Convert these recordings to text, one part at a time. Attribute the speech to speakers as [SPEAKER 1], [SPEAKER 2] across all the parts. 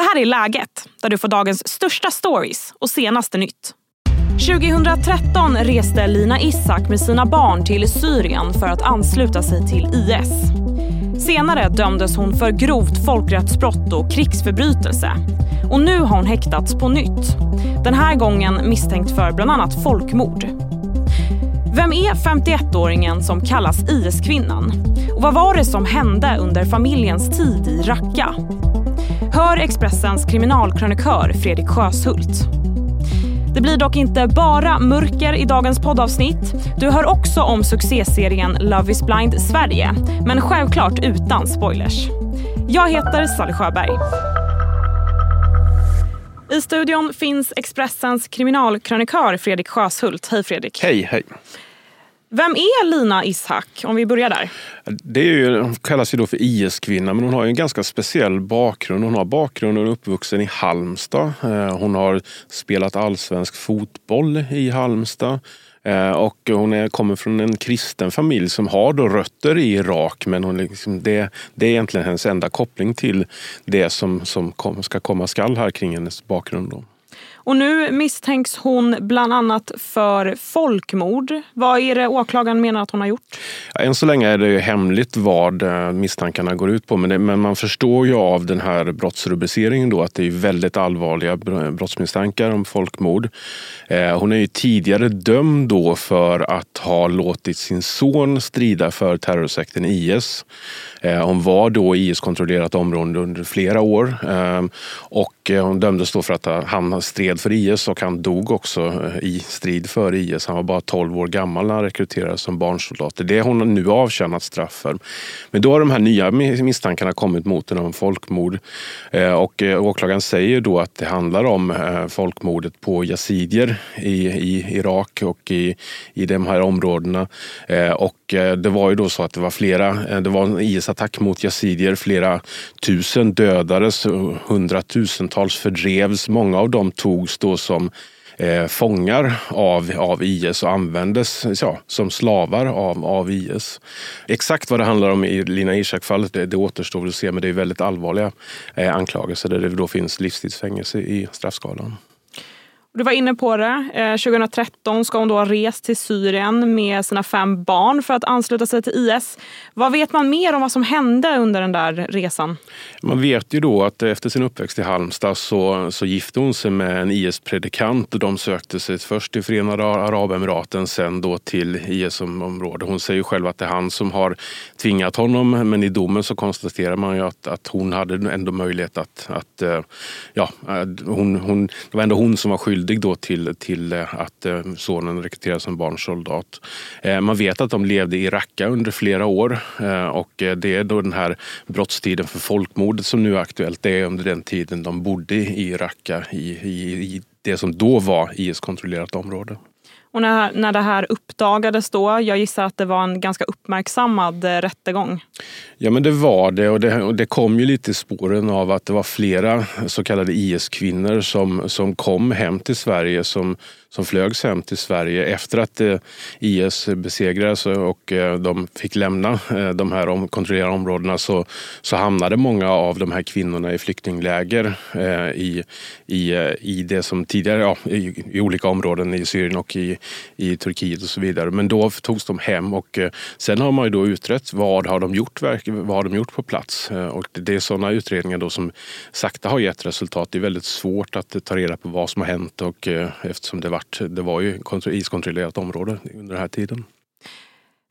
[SPEAKER 1] Det här är Läget, där du får dagens största stories och senaste nytt. 2013 reste Lina Issak med sina barn till Syrien för att ansluta sig till IS. Senare dömdes hon för grovt folkrättsbrott och krigsförbrytelse. Och nu har hon häktats på nytt. Den här gången misstänkt för bland annat folkmord. Vem är 51-åringen som kallas IS-kvinnan? Och vad var det som hände under familjens tid i Raqqa? Expressens kriminalkrönikör Fredrik Sjöshult. Det blir dock inte bara mörker i dagens poddavsnitt. Du hör också om succéserien Love is blind Sverige, men självklart utan spoilers. Jag heter Sally Sjöberg. I studion finns Expressens kriminalkrönikör Fredrik Sjöshult. Hej Fredrik.
[SPEAKER 2] Hej, hej.
[SPEAKER 1] Vem är Lina Ishak, om vi börjar där?
[SPEAKER 2] Det är ju, hon kallas ju då för IS-kvinna, men hon har en ganska speciell bakgrund. Hon har bakgrunden uppvuxen i Halmstad. Eh, hon har spelat allsvensk fotboll i Halmstad. Eh, och hon är, kommer från en kristen familj som har då rötter i Irak men hon liksom, det, det är egentligen hennes enda koppling till det som, som kom, ska komma skall här kring hennes bakgrund. Då.
[SPEAKER 1] Och nu misstänks hon bland annat för folkmord. Vad är det åklagaren menar att hon har gjort?
[SPEAKER 2] Än så länge är det hemligt vad eh, misstankarna går ut på. Men, det, men, man förstår ju av den här brottsrubriceringen då att det är väldigt allvarliga brottsmisstankar om folkmord. Eh, hon är ju tidigare dömd då för att ha låtit sin son strida för terrorsekten IS. Eh, hon var då i IS-kontrollerat område under flera år eh, och eh, hon dömdes då för att han stred för IS och han dog också eh, i strid för IS. Han var bara 12 år gammal när han rekryterades som barnsoldat. Det har hon nu avtjänat straff för. Men då har de här nya misstankarna kommit mot henne om folkmord eh, och eh, åklagaren säger då att det handlar om folkmordet på yazidier i, i Irak och i, i de här områdena. Och det var ju då så att det var flera, det var en IS attack mot yazidier. Flera tusen dödades, hundratusentals fördrevs. Många av dem togs då som eh, fångar av, av IS och användes ja, som slavar av, av IS. Exakt vad det handlar om i Lina Ishak-fallet det, det återstår att se men det är väldigt allvarliga eh, anklagelser där det då finns livstidsfängelse i straffskalan.
[SPEAKER 1] Du var inne på det. Eh, 2013 ska hon då ha rest till Syrien med sina fem barn för att ansluta sig till IS. Vad vet man mer om vad som hände under den där resan?
[SPEAKER 2] Man vet ju då att efter sin uppväxt i Halmstad så, så gifte hon sig med en IS-predikant. De sökte sig först till Förenade Arabemiraten, sen då till IS-området. Hon säger själv att det är han som har tvingat honom, men i domen så konstaterar man ju att, att hon hade ändå möjlighet att, att eh, ja, hon, hon, det var ändå hon som var skyldig skyldig då till, till eh, att eh, sonen rekryterades som barnsoldat. Eh, man vet att de levde i Raqqa under flera år och det är då den här brottstiden för folkmordet som nu är aktuellt. Det är under den tiden de bodde i Raqqa i, i, i det som då var IS-kontrollerat område.
[SPEAKER 1] Och när, när det här uppdagades då, jag gissar att det var en ganska uppmärksammad eh, rättegång?
[SPEAKER 2] Ja men det var det och det, och det kom ju lite i spåren av att det var flera så kallade IS-kvinnor som, som kom hem till Sverige som som flögs hem till Sverige efter att eh, IS besegrades och eh, de fick lämna eh, de här kontrollerade områdena så, så hamnade många av de här kvinnorna i flyktingläger i, i, i det som tidigare, ja, i, i olika områden i Syrien och i, i Turkiet och så vidare. Men då togs de hem och sen har man ju då utrett vad har de gjort, vad har de gjort på plats? Och det är sådana utredningar då som sakta har gett resultat. Det är väldigt svårt att ta reda på vad som har hänt och eftersom det var varit, det var ju iskontrollerat område under den här tiden.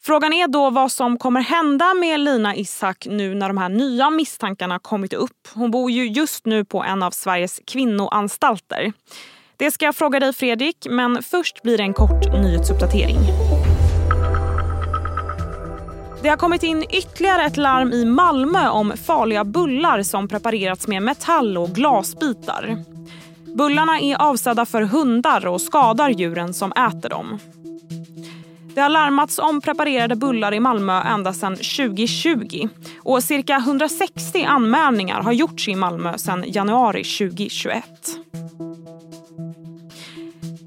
[SPEAKER 1] Frågan är då vad som kommer hända med Lina Isak nu när de här nya misstankarna kommit upp. Hon bor ju just nu på en av Sveriges kvinnoanstalter. Det ska jag fråga dig Fredrik, men först blir det en kort nyhetsuppdatering. Det har kommit in ytterligare ett larm i Malmö om farliga bullar som preparerats med metall och glasbitar. Bullarna är avsedda för hundar och skadar djuren som äter dem. Det har larmats om preparerade bullar i Malmö ända sedan 2020 och cirka 160 anmälningar har gjorts i Malmö sedan januari 2021.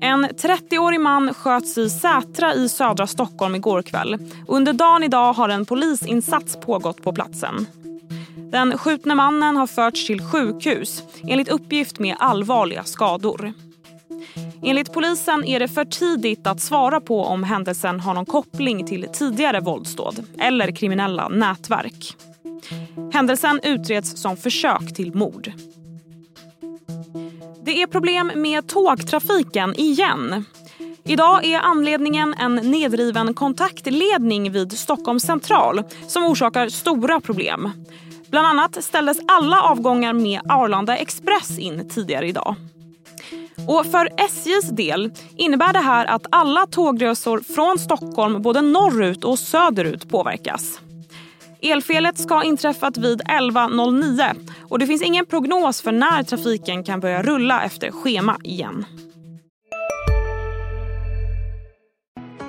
[SPEAKER 1] En 30-årig man sköts i Sätra i södra Stockholm igår kväll. Under dagen idag har en polisinsats pågått på platsen. Den skjutne mannen har förts till sjukhus, enligt uppgift med allvarliga skador. Enligt polisen är det för tidigt att svara på om händelsen har någon koppling till tidigare våldsdåd eller kriminella nätverk. Händelsen utreds som försök till mord. Det är problem med tågtrafiken igen. Idag är anledningen en nedriven kontaktledning vid Stockholms central som orsakar stora problem. Bland annat ställdes alla avgångar med Arlanda Express in tidigare idag. Och för SJs del innebär det här att alla tågresor från Stockholm både norrut och söderut påverkas. Elfelet ska ha inträffat vid 11.09 och det finns ingen prognos för när trafiken kan börja rulla efter schema igen.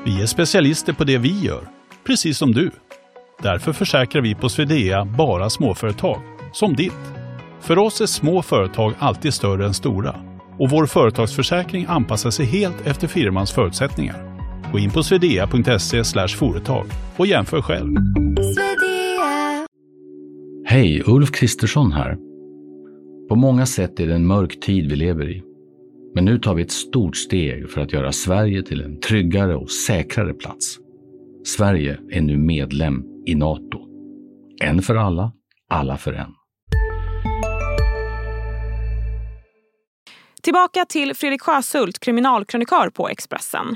[SPEAKER 3] Vi är specialister på det vi gör, precis som du. Därför försäkrar vi på Swedea bara småföretag, som ditt. För oss är små företag alltid större än stora och vår företagsförsäkring anpassar sig helt efter firmans förutsättningar. Gå in på swedea.se företag och jämför själv.
[SPEAKER 4] Hej, Ulf Kristersson här. På många sätt är det en mörk tid vi lever i. Men nu tar vi ett stort steg för att göra Sverige till en tryggare och säkrare plats. Sverige är nu medlem i Nato. En för alla, alla för en.
[SPEAKER 1] Tillbaka till Fredrik Sjöshult, kriminalkrönikör på Expressen.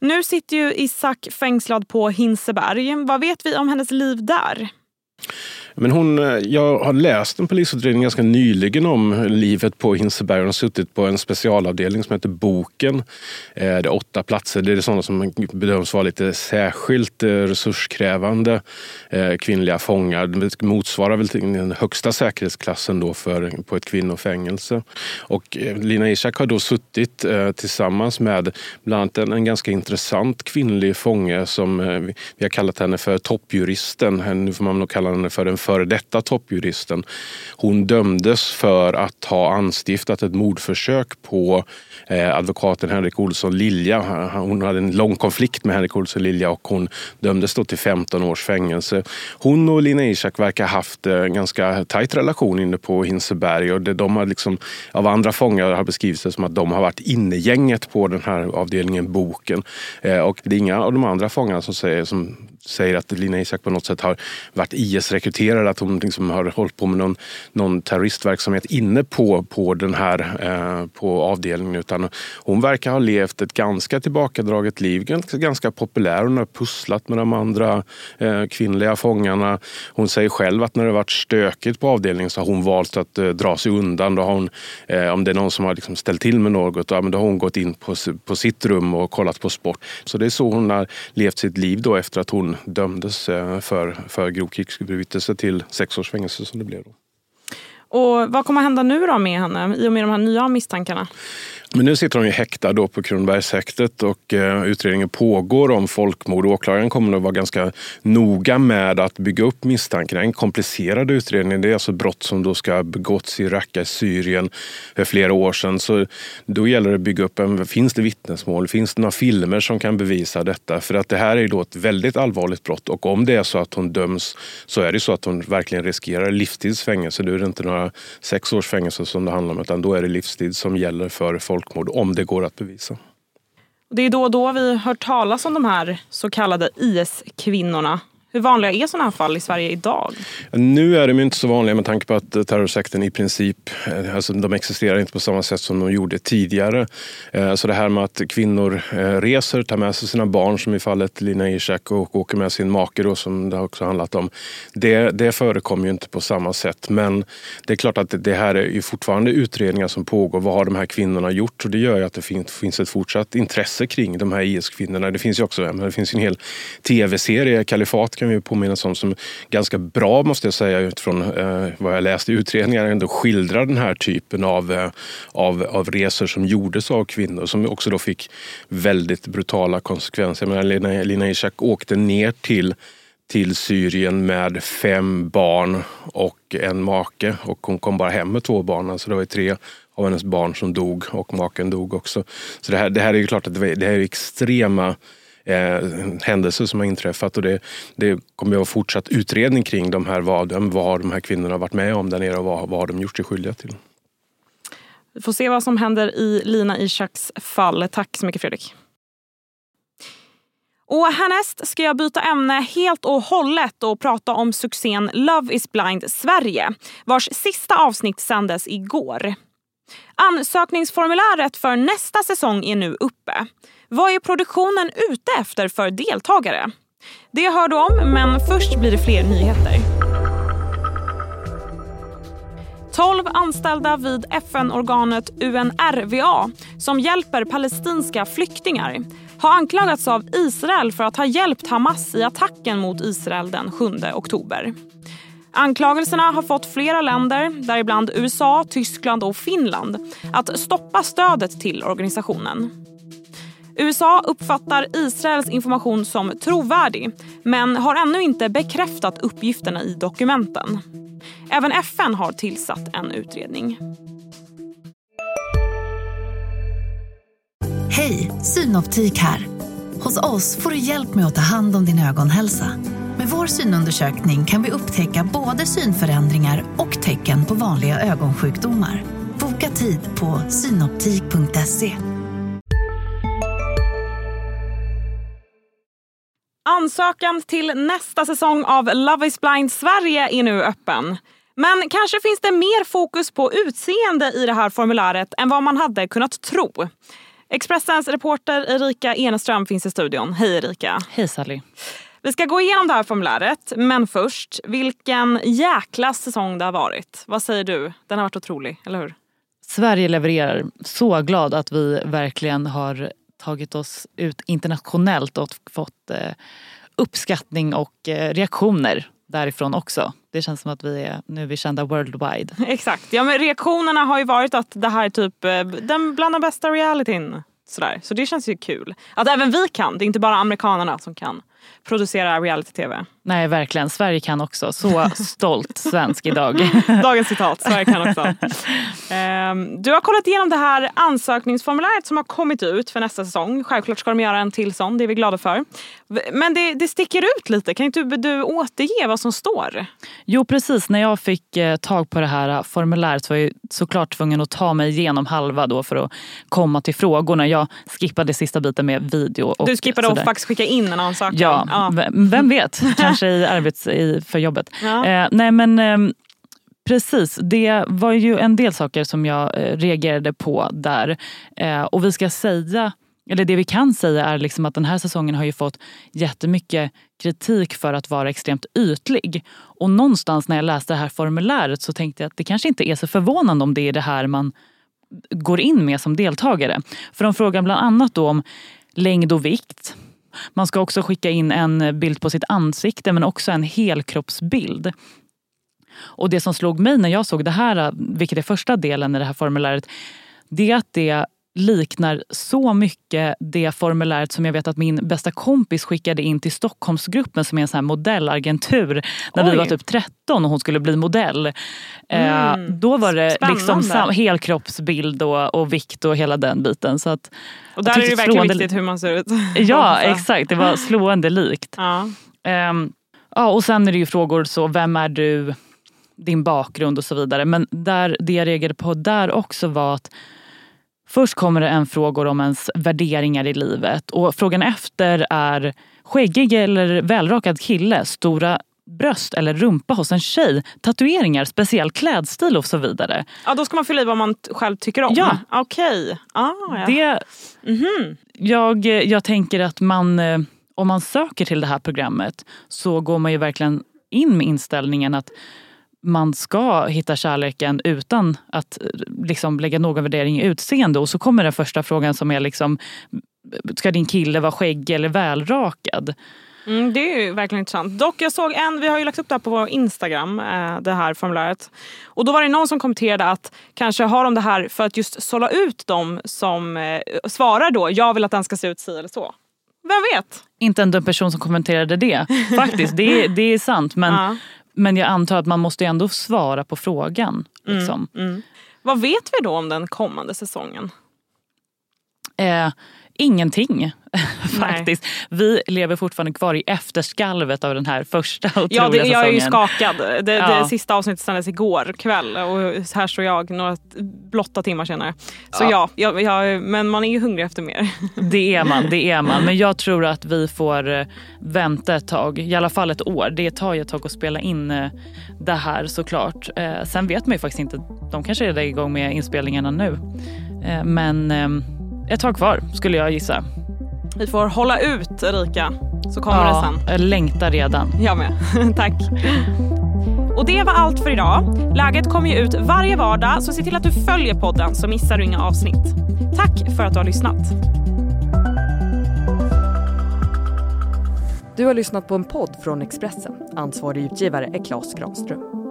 [SPEAKER 1] Nu sitter ju Isak fängslad på Hinseberg. Vad vet vi om hennes liv där?
[SPEAKER 2] Men hon, eh, jag har läst en polisutredning ganska nyligen om livet på Hinseberg. Hon har suttit på en specialavdelning som heter Boken. Eh, det är åtta platser. Det är sådana som bedöms vara lite särskilt eh, resurskrävande kvinnliga fångar. Det motsvarar väl den högsta säkerhetsklassen då för, på ett kvinnofängelse. Och Lina Ishak har då suttit tillsammans med bland annat en, en ganska intressant kvinnlig fånge som vi har kallat henne för toppjuristen. Nu får man nog kalla henne för den före detta toppjuristen. Hon dömdes för att ha anstiftat ett mordförsök på eh, advokaten Henrik Olsson Lilja. Hon hade en lång konflikt med Henrik Olsson Lilja och hon dömdes då till 15 års fängelse. Hon och Lina Ishak verkar ha haft eh, en ganska tajt relation inne på Hinseberg och de har liksom, av andra fångar har beskrivits det som att de har varit innegänget på den här avdelningen Boken. Eh, och det är inga av de andra fångarna som säger, som säger att Lina Ishak på något sätt har varit IS-rekryterad, att hon liksom har hållit på med någon, någon terroristverksamhet inne på, på den här eh, på avdelningen. Utan hon verkar ha levt ett ganska tillbakadraget liv, ganska, ganska populär. Hon har pusslat med de andra eh, kvinnliga fångarna. Hon säger själv att när det varit stökigt på avdelningen så har hon valt att eh, dra sig undan. Då har hon, eh, om det är någon som har liksom ställt till med något, då, då har hon gått in på, på sitt rum och kollat på sport. Så det är så hon har levt sitt liv då efter att hon dömdes eh, för, för grov krigsförbrytelse till sex års fängelse som det blev. Då.
[SPEAKER 1] Och vad kommer hända nu då med henne i och med de här nya misstankarna?
[SPEAKER 2] Men nu sitter hon ju häktad då på Kronobergshäktet och eh, utredningen pågår om folkmord. Åklagaren kommer att vara ganska noga med att bygga upp misstankarna. En komplicerad utredning. Det är alltså brott som då ska ha begåtts i Raqqa i Syrien för flera år sedan. Så då gäller det att bygga upp en, finns det vittnesmål? Finns det några filmer som kan bevisa detta? För att det här är då ett väldigt allvarligt brott och om det är så att hon döms så är det så att hon verkligen riskerar livstidsfängelse. Då är det inte några sex års fängelse som det handlar om utan då är det livstid som gäller för folk folkmord om det går att bevisa.
[SPEAKER 1] Det är då och då vi hör talas om de här så kallade IS-kvinnorna hur vanliga är sådana här fall i Sverige idag?
[SPEAKER 2] Nu är de inte så vanliga med tanke på att eh, terrorsekten i princip eh, alltså de existerar inte på samma sätt som de gjorde tidigare. Eh, så det här med att kvinnor reser, tar med sig sina barn som i fallet Lina Ishak och åker med sin make då, som det också handlat om. Det, det förekommer ju inte på samma sätt. Men det är klart att det här är ju fortfarande utredningar som pågår. Vad har de här kvinnorna gjort? Och det gör ju att det finns ett fortsatt intresse kring de här IS-kvinnorna. Det finns ju också det finns en hel tv-serie, Kalifat kan vi påminnas om som ganska bra måste jag säga utifrån eh, vad jag läste i utredningar ändå skildrar den här typen av, eh, av, av resor som gjordes av kvinnor som också då fick väldigt brutala konsekvenser. Jag menar, Lina, Lina Ishak åkte ner till till Syrien med fem barn och en make och hon kom bara hem med två barn. Alltså det var tre av hennes barn som dog och maken dog också. Så det här, det här är ju klart att det, det här är extrema eh, händelser som har inträffat. Och det, det kommer att vara fortsatt utredning kring de här, vad, vad de här kvinnorna har varit med om där nere och vad, vad har de gjort sig skyldiga till.
[SPEAKER 1] Vi får se vad som händer i Lina Ishaks fall. Tack så mycket Fredrik. Och härnäst ska jag byta ämne helt och hållet och prata om succén Love is blind Sverige vars sista avsnitt sändes igår. Ansökningsformuläret för nästa säsong är nu uppe. Vad är produktionen ute efter för deltagare? Det hör du om, men först blir det fler nyheter. 12 anställda vid FN-organet UNRWA som hjälper palestinska flyktingar har anklagats av Israel för att ha hjälpt Hamas i attacken mot Israel den 7 oktober. Anklagelserna har fått flera länder, däribland USA, Tyskland och Finland att stoppa stödet till organisationen. USA uppfattar Israels information som trovärdig men har ännu inte bekräftat uppgifterna i dokumenten. Även FN har tillsatt en utredning.
[SPEAKER 5] Hej, Synoptik här. Hos oss får du hjälp med att ta hand om din ögonhälsa. Med vår synundersökning kan vi upptäcka både synförändringar och tecken på vanliga ögonsjukdomar. Boka tid på synoptik.se.
[SPEAKER 1] Ansökan till nästa säsong av Love is blind Sverige är nu öppen. Men kanske finns det mer fokus på utseende i det här formuläret än vad man hade kunnat tro. Expressens reporter Erika Eneström finns i studion. Hej Erika!
[SPEAKER 6] Hej Sally!
[SPEAKER 1] Vi ska gå igenom det här formuläret, men först, vilken jäkla säsong det har varit. Vad säger du? Den har varit otrolig, eller hur?
[SPEAKER 6] Sverige levererar. Så glad att vi verkligen har tagit oss ut internationellt och fått eh, uppskattning och eh, reaktioner därifrån också. Det känns som att vi är, nu är vi kända worldwide.
[SPEAKER 1] Exakt. Ja, men reaktionerna har ju varit att det här är typ eh, den bland de bästa realityn. Sådär. Så det känns ju kul. Att även vi kan, det är inte bara amerikanerna som kan producera reality-tv.
[SPEAKER 6] Nej, verkligen. Sverige kan också. Så stolt svensk idag.
[SPEAKER 1] Dagens citat. Sverige kan också. Um, du har kollat igenom det här ansökningsformuläret som har kommit ut för nästa säsong. Självklart ska de göra en till sån, det är vi glada för. Men det, det sticker ut lite. Kan inte du, du återge vad som står?
[SPEAKER 6] Jo, precis. När jag fick eh, tag på det här formuläret var jag såklart tvungen att ta mig igenom halva då för att komma till frågorna. Jag skippade sista biten med video. Och
[SPEAKER 1] du skippade att faktiskt skicka in en ansökan?
[SPEAKER 6] Ja, ja. vem vet. Kanske i arbets, i, för jobbet. Ja. Eh, nej men eh, Precis, det var ju en del saker som jag eh, reagerade på där. Eh, och vi ska säga, eller det vi kan säga är liksom att den här säsongen har ju fått jättemycket kritik för att vara extremt ytlig. Och någonstans när jag läste det här formuläret så tänkte jag att det kanske inte är så förvånande om det är det här man går in med som deltagare. För de frågar bland annat om längd och vikt. Man ska också skicka in en bild på sitt ansikte men också en helkroppsbild. Och det som slog mig när jag såg det här, vilket är första delen i det här formuläret, det är att det liknar så mycket det formuläret som jag vet att min bästa kompis skickade in till Stockholmsgruppen som är en sån här modellagentur när Oj. vi var typ 13 och hon skulle bli modell. Eh, mm. Eh, då var det liksom sam- helkroppsbild och, och vikt och hela den biten. Så att,
[SPEAKER 1] och där är det verkligen viktigt hur man ser ut.
[SPEAKER 6] ja exakt, det var slående likt. Ja. Eh, ja, och sen är det ju frågor så, vem är du? Din bakgrund och så vidare. Men där, det jag reagerade på där också var att Först kommer det en fråga om ens värderingar i livet och frågan efter är skäggig eller välrakad kille, stora bröst eller rumpa hos en tjej, tatueringar, speciell klädstil och så vidare.
[SPEAKER 1] Ja, då ska man fylla i vad man själv tycker om?
[SPEAKER 6] Ja.
[SPEAKER 1] Okej. Okay. Ah, ja.
[SPEAKER 6] Det, mm -hmm. jag, jag tänker att man, eh, om man söker till det här programmet så går man ju verkligen in med inställningen att man ska hitta kärleken utan att liksom, lägga någon värdering i utseende. Och så kommer den första frågan som är liksom, ska din kille vara skäggig eller välrakad?
[SPEAKER 1] Mm, det är ju verkligen intressant. Dock, jag såg en, vi har ju lagt upp det här på vår Instagram, eh, det här formuläret. Och då var det någon som kommenterade att kanske har de det här för att just sålla ut dem som eh, svarar då, jag vill att den ska se ut si eller så. Vem vet?
[SPEAKER 6] Inte en dum person som kommenterade det. Faktiskt, det, det är sant. Men, ja. Men jag antar att man måste ändå svara på frågan. Mm, liksom.
[SPEAKER 1] Mm, mm. Vad vet vi då om den kommande säsongen?
[SPEAKER 6] Eh, ingenting faktiskt. Vi lever fortfarande kvar i efterskalvet av den här första otroliga
[SPEAKER 1] ja, det,
[SPEAKER 6] säsongen.
[SPEAKER 1] Jag är ju skakad. Det,
[SPEAKER 6] Ja.
[SPEAKER 1] det sista avsnittet sändes igår kväll och här står jag några blotta timmar senare. Så
[SPEAKER 6] Ja.
[SPEAKER 1] ja, jag, jag, men man är ju hungrig efter mer.
[SPEAKER 6] Det är man, det är man. Men jag tror att vi får eh, vänta ett tag, i alla fall ett år. Det tar ju ett tag att spela in eh, det här såklart. Eh, Sen vet man ju faktiskt inte, de kanske är igång med inspelningarna nu. Men eh, ett tag kvar skulle jag gissa.
[SPEAKER 1] Vi får hålla ut Erika, så kommer det sen.
[SPEAKER 6] jag längtar redan.
[SPEAKER 1] Jag med. Tack. Och det var allt för idag. Läget kommer ju ut varje vardag så se till att du följer podden så missar du inga avsnitt. Tack för att du har lyssnat.
[SPEAKER 7] Du har lyssnat på en podd från Expressen. Ansvarig utgivare är Klas Granström.